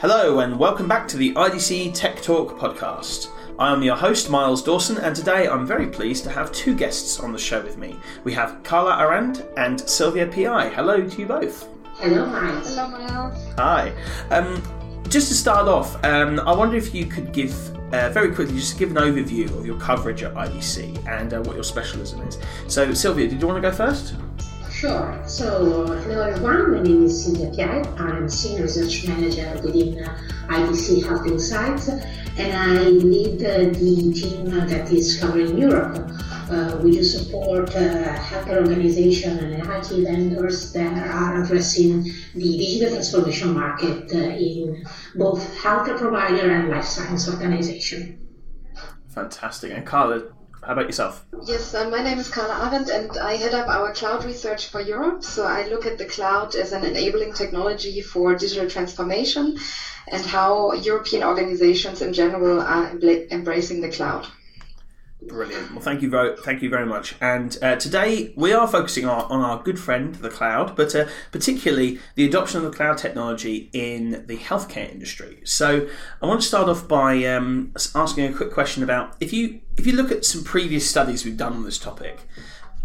Hello, and welcome back to the IDC Tech Talk podcast. I am your host, Miles Dawson, and today I'm very pleased to have two guests on the show with me. We have Carla Arend and Sylvia Piai. Hello to you both. Hello, Miles. Hello, Miles. Hi. Um, just to start off, um, I wonder if you could give uh, very quickly just give an overview of your coverage at IDC and uh, what your specialism is. So, Sylvia, did you want to go first? Sure. So, hello everyone. My name is Sylvia Piai. I'm Senior Research Manager within uh, IDC Health Insights, and I lead uh, the team that is covering Europe. Uh, we do support uh, healthcare organizations and IT vendors that are addressing the digital transformation market uh, in both healthcare provider and life science organization. Fantastic. And Carla, how about yourself? Yes, uh, my name is Carla Arend and I head up our cloud research for Europe. So I look at the cloud as an enabling technology for digital transformation and how European organizations in general are embracing the cloud. Brilliant. Well, thank you very, thank you very much. And uh, today we are focusing on, on, our good friend, the cloud, but uh, particularly the adoption of the cloud technology in the healthcare industry. So I want to start off by um, asking a quick question about if you if you look at some previous studies we've done on this topic.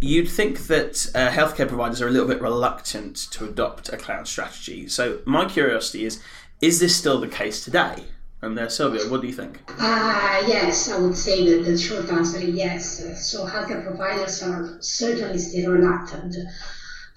You'd think that uh, healthcare providers are a little bit reluctant to adopt a cloud strategy. So, my curiosity is is this still the case today? And there, Sylvia, what do you think? Uh, yes, I would say that the short answer is yes. So healthcare providers are certainly still reluctant.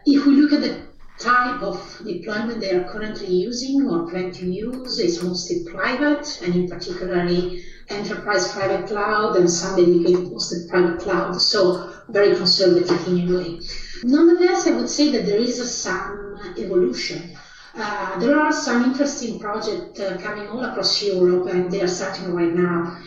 If we look at the type of deployment they are currently using or plan to use, it's mostly private and in particularly enterprise private cloud and some dedicated hosted private cloud. So very conservative in a way. Nonetheless, I would say that there is some evolution uh, there are some interesting projects uh, coming all across Europe, and they are starting right now.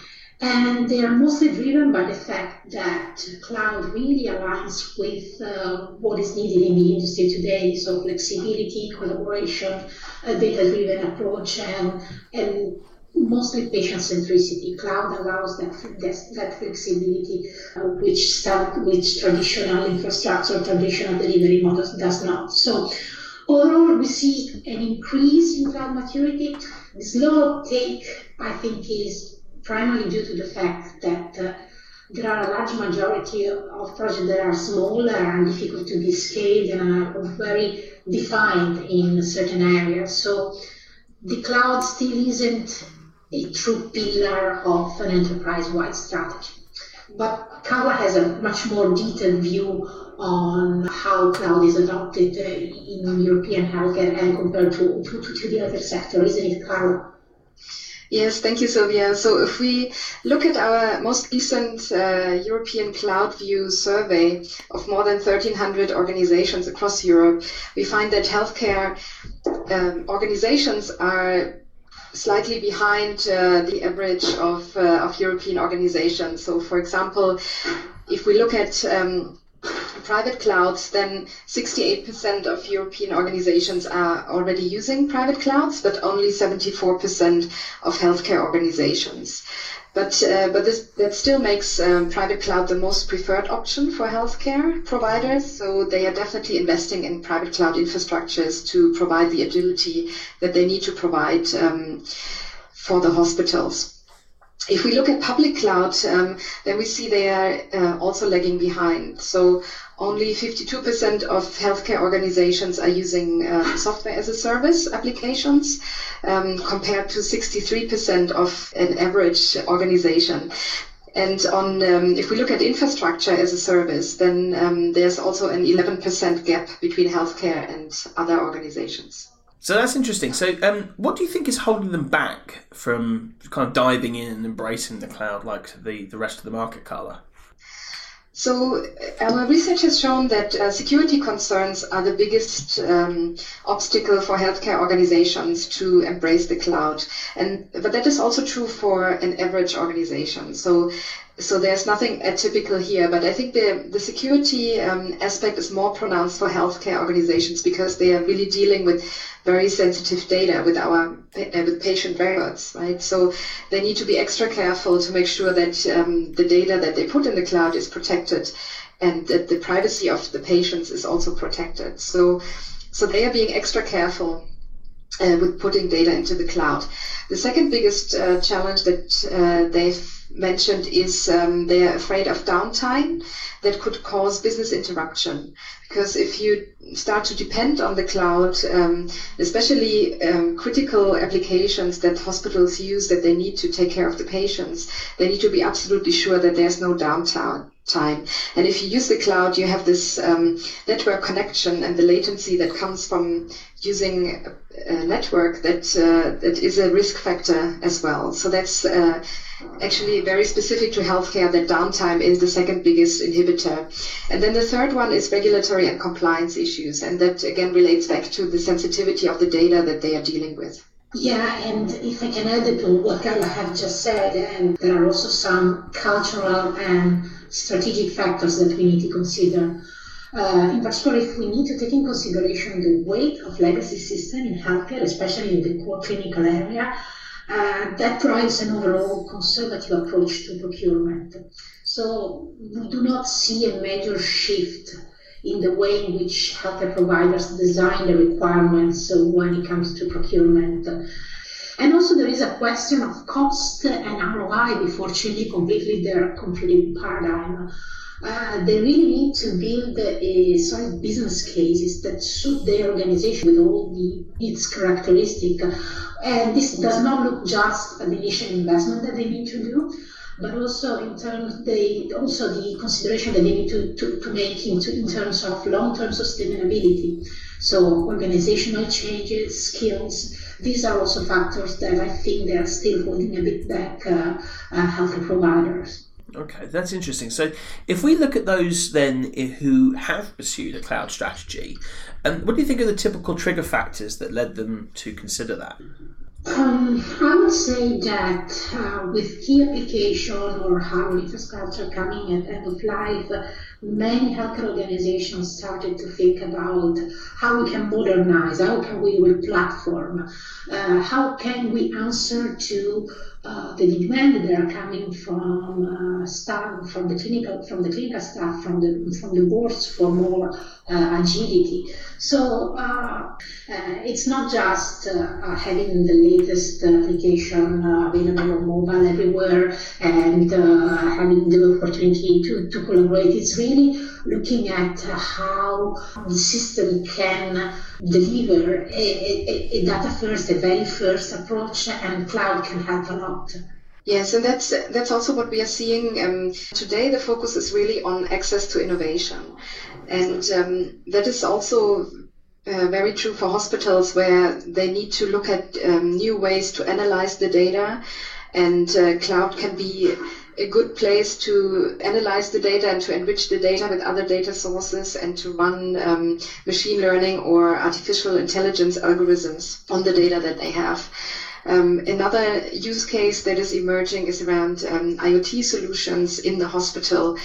And they are mostly driven by the fact that cloud really aligns with uh, what is needed in the industry today. So flexibility, collaboration, a data-driven approach, and, and mostly patient centricity. Cloud allows that that, that flexibility, uh, which which traditional infrastructure, traditional delivery models does not. So Overall, we see an increase in cloud maturity. The slow uptake, I think, is primarily due to the fact that uh, there are a large majority of projects that are smaller and difficult to be scaled and are very defined in certain areas. So the cloud still isn't a true pillar of an enterprise-wide strategy. But Carla has a much more detailed view on how cloud is adopted uh, in European healthcare and compared to, to, to the other sector, isn't it, Carla? Yes, thank you, Sylvia. So if we look at our most recent uh, European Cloud View survey of more than 1,300 organizations across Europe, we find that healthcare um, organizations are slightly behind uh, the average of, uh, of European organizations. So, for example, if we look at um, private clouds, then 68% of European organizations are already using private clouds, but only 74% of healthcare organizations. But, uh, but this, that still makes um, private cloud the most preferred option for healthcare providers. So they are definitely investing in private cloud infrastructures to provide the agility that they need to provide um, for the hospitals. If we look at public cloud, um, then we see they are uh, also lagging behind. So only 52% of healthcare organizations are using uh, software as a service applications, um, compared to 63% of an average organization. And on, um, if we look at infrastructure as a service, then um, there's also an 11% gap between healthcare and other organizations. So that's interesting. So, um, what do you think is holding them back from kind of diving in and embracing the cloud like the, the rest of the market, Carla? So our research has shown that uh, security concerns are the biggest um, obstacle for healthcare organizations to embrace the cloud, and but that is also true for an average organization. So so there's nothing atypical here, but I think the, the security um, aspect is more pronounced for healthcare organizations because they are really dealing with very sensitive data with our uh, with patient records, right? So they need to be extra careful to make sure that um, the data that they put in the cloud is protected and that the privacy of the patients is also protected. So so they are being extra careful uh, with putting data into the cloud. The second biggest uh, challenge that uh, they've mentioned is um, they're afraid of downtime that could cause business interruption. Because if you start to depend on the cloud, um, especially um, critical applications that hospitals use that they need to take care of the patients, they need to be absolutely sure that there's no downtime time. And if you use the cloud, you have this um, network connection and the latency that comes from using a, network that uh, that is a risk factor as well. So that's uh, actually very specific to healthcare. That downtime is the second biggest inhibitor. And then the third one is regulatory and compliance issues, and that again relates back to the sensitivity of the data that they are dealing with. Yeah, and if I can add to what Carla have just said, and there are also some cultural and strategic factors that we need to consider. Uh, in particular, if we need to take in consideration the weight of legacy system in healthcare, especially in the core clinical area, uh, that drives an overall conservative approach to procurement. So we do not see a major shift in the way in which healthcare providers design the requirements when it comes to procurement. And also there is a question of cost and ROI before changing completely their computing paradigm. Uh, they really need to build a solid business cases that suit their organization with all the, its characteristics. And this does not look just at the initial investment that they need to do, but also in terms they also the consideration that they need to, to, to make into, in terms of long-term sustainability. So organizational changes, skills, these are also factors that I think they are still holding a bit back uh, uh, healthcare providers. Okay, that's interesting. So, if we look at those then who have pursued a cloud strategy, um, what do you think are the typical trigger factors that led them to consider that? Um, I would say that uh, with key application or how infrastructure coming at end of life, many healthcare organizations started to think about how we can modernize, how can we re-platform, uh, how can we answer to uh, the demand that are coming from uh, staff, from the clinical, from the clinical staff, from the from the boards for more uh, agility. So uh, uh, it's not just uh, having the latest application available on mobile everywhere and having the opportunity to, to collaborate. It's really looking at how the system can deliver a, a, a data first, a very first approach, and cloud can help a lot. Yes, and that's that's also what we are seeing um, today. The focus is really on access to innovation, and um, that is also uh, very true for hospitals where they need to look at um, new ways to analyze the data, and uh, cloud can be a good place to analyze the data and to enrich the data with other data sources and to run um, machine learning or artificial intelligence algorithms on the data that they have. Um, another use case that is emerging is around um, IoT solutions in the hospital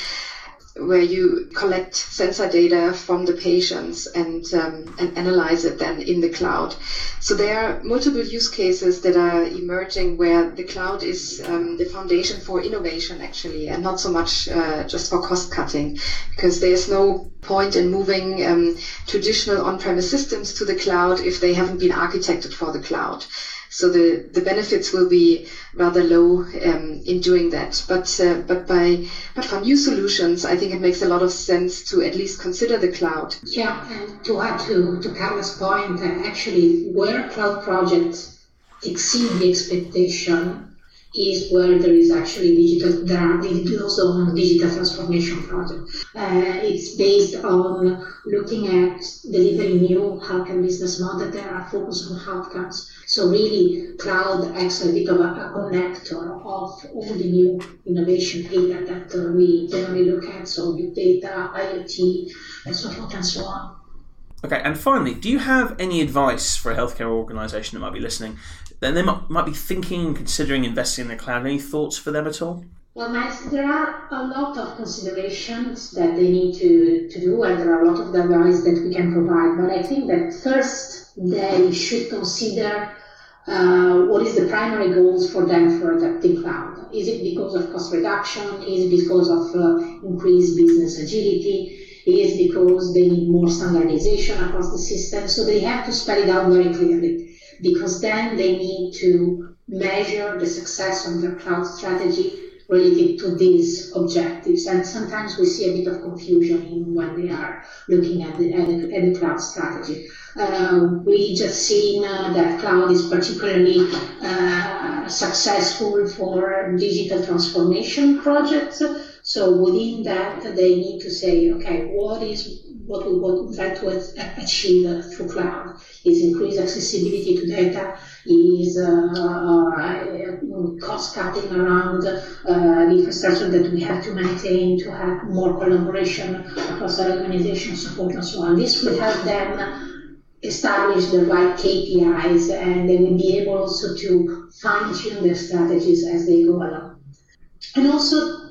where you collect sensor data from the patients and, um, and analyze it then in the cloud. So there are multiple use cases that are emerging where the cloud is um, the foundation for innovation actually, and not so much uh, just for cost cutting, because there's no point in moving um, traditional on-premise systems to the cloud if they haven't been architected for the cloud. So the, the benefits will be rather low um, in doing that. But uh, but by but for new solutions, I think it makes a lot of sense to at least consider the cloud. Yeah, and to add to to Carla's point, uh, actually, where cloud projects exceed the expectation is where there is actually digital, there are also digital transformation project. Uh, it's based on looking at delivering new healthcare business model that are focused on outcomes. So really, cloud acts a bit of a, a connector of all the new innovation area that uh, we generally look at, so big data, IoT, and so forth and so on. Okay, and finally, do you have any advice for a healthcare organisation that might be listening then they might, might be thinking and considering investing in the cloud. Any thoughts for them at all? Well, there are a lot of considerations that they need to, to do, and there are a lot of advice that we can provide. But I think that first they should consider uh, what is the primary goals for them for adapting cloud. Is it because of cost reduction? Is it because of uh, increased business agility? Is it because they need more standardization across the system? So they have to spell it out very clearly because then they need to measure the success of their cloud strategy related to these objectives. And sometimes we see a bit of confusion when they are looking at the, at the, at the cloud strategy. Uh, we just seen uh, that cloud is particularly uh, successful for digital transformation projects. So within that, they need to say, okay, what is what we want to achieve through cloud is increase accessibility to data, is uh, uh, cost cutting around uh, the infrastructure that we have to maintain to have more collaboration across our organization support and so on. This will help them establish the right KPIs and they will be able also to fine tune their strategies as they go along. And also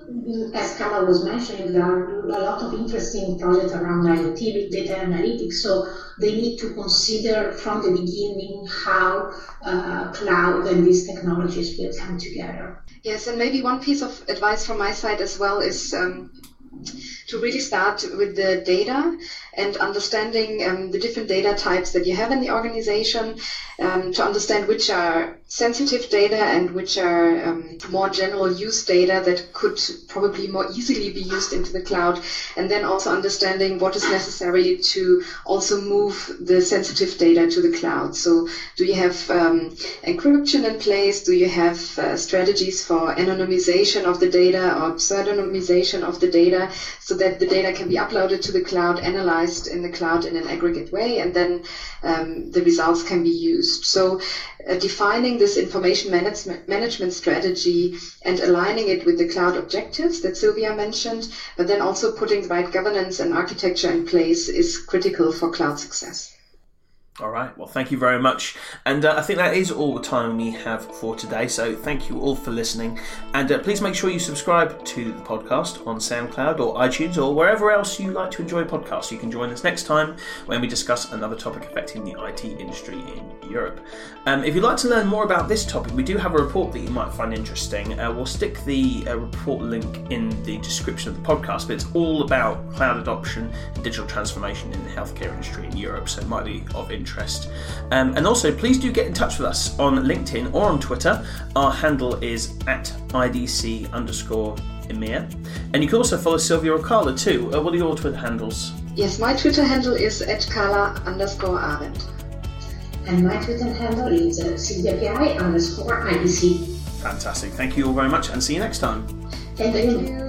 as Carla was mentioning, there are a lot of interesting projects around IoT, big data analytics. So they need to consider from the beginning how uh, cloud and these technologies will come together. Yes, and maybe one piece of advice from my side as well is um, to really start with the data and understanding um, the different data types that you have in the organization um, to understand which are sensitive data and which are um, more general use data that could probably more easily be used into the cloud and then also understanding what is necessary to also move the sensitive data to the cloud. So do you have um, encryption in place? Do you have uh, strategies for anonymization of the data or pseudonymization of the data so that the data can be uploaded to the cloud analyzed in the cloud in an aggregate way, and then um, the results can be used. So, uh, defining this information management, management strategy and aligning it with the cloud objectives that Sylvia mentioned, but then also putting the right governance and architecture in place is critical for cloud success. All right. Well, thank you very much. And uh, I think that is all the time we have for today. So thank you all for listening. And uh, please make sure you subscribe to the podcast on SoundCloud or iTunes or wherever else you like to enjoy podcasts. You can join us next time when we discuss another topic affecting the IT industry in Europe. Um, if you'd like to learn more about this topic, we do have a report that you might find interesting. Uh, we'll stick the uh, report link in the description of the podcast, but it's all about cloud adoption and digital transformation in the healthcare industry in Europe. So it might be of interest interest. Um, and also, please do get in touch with us on LinkedIn or on Twitter. Our handle is at IDC underscore EMEA. And you can also follow Sylvia or Carla too. Uh, what are your Twitter handles? Yes, my Twitter handle is at Carla underscore Arend. And my Twitter handle is uh, Sylvia underscore IDC. Fantastic. Thank you all very much and see you next time. Thank, Thank you. you.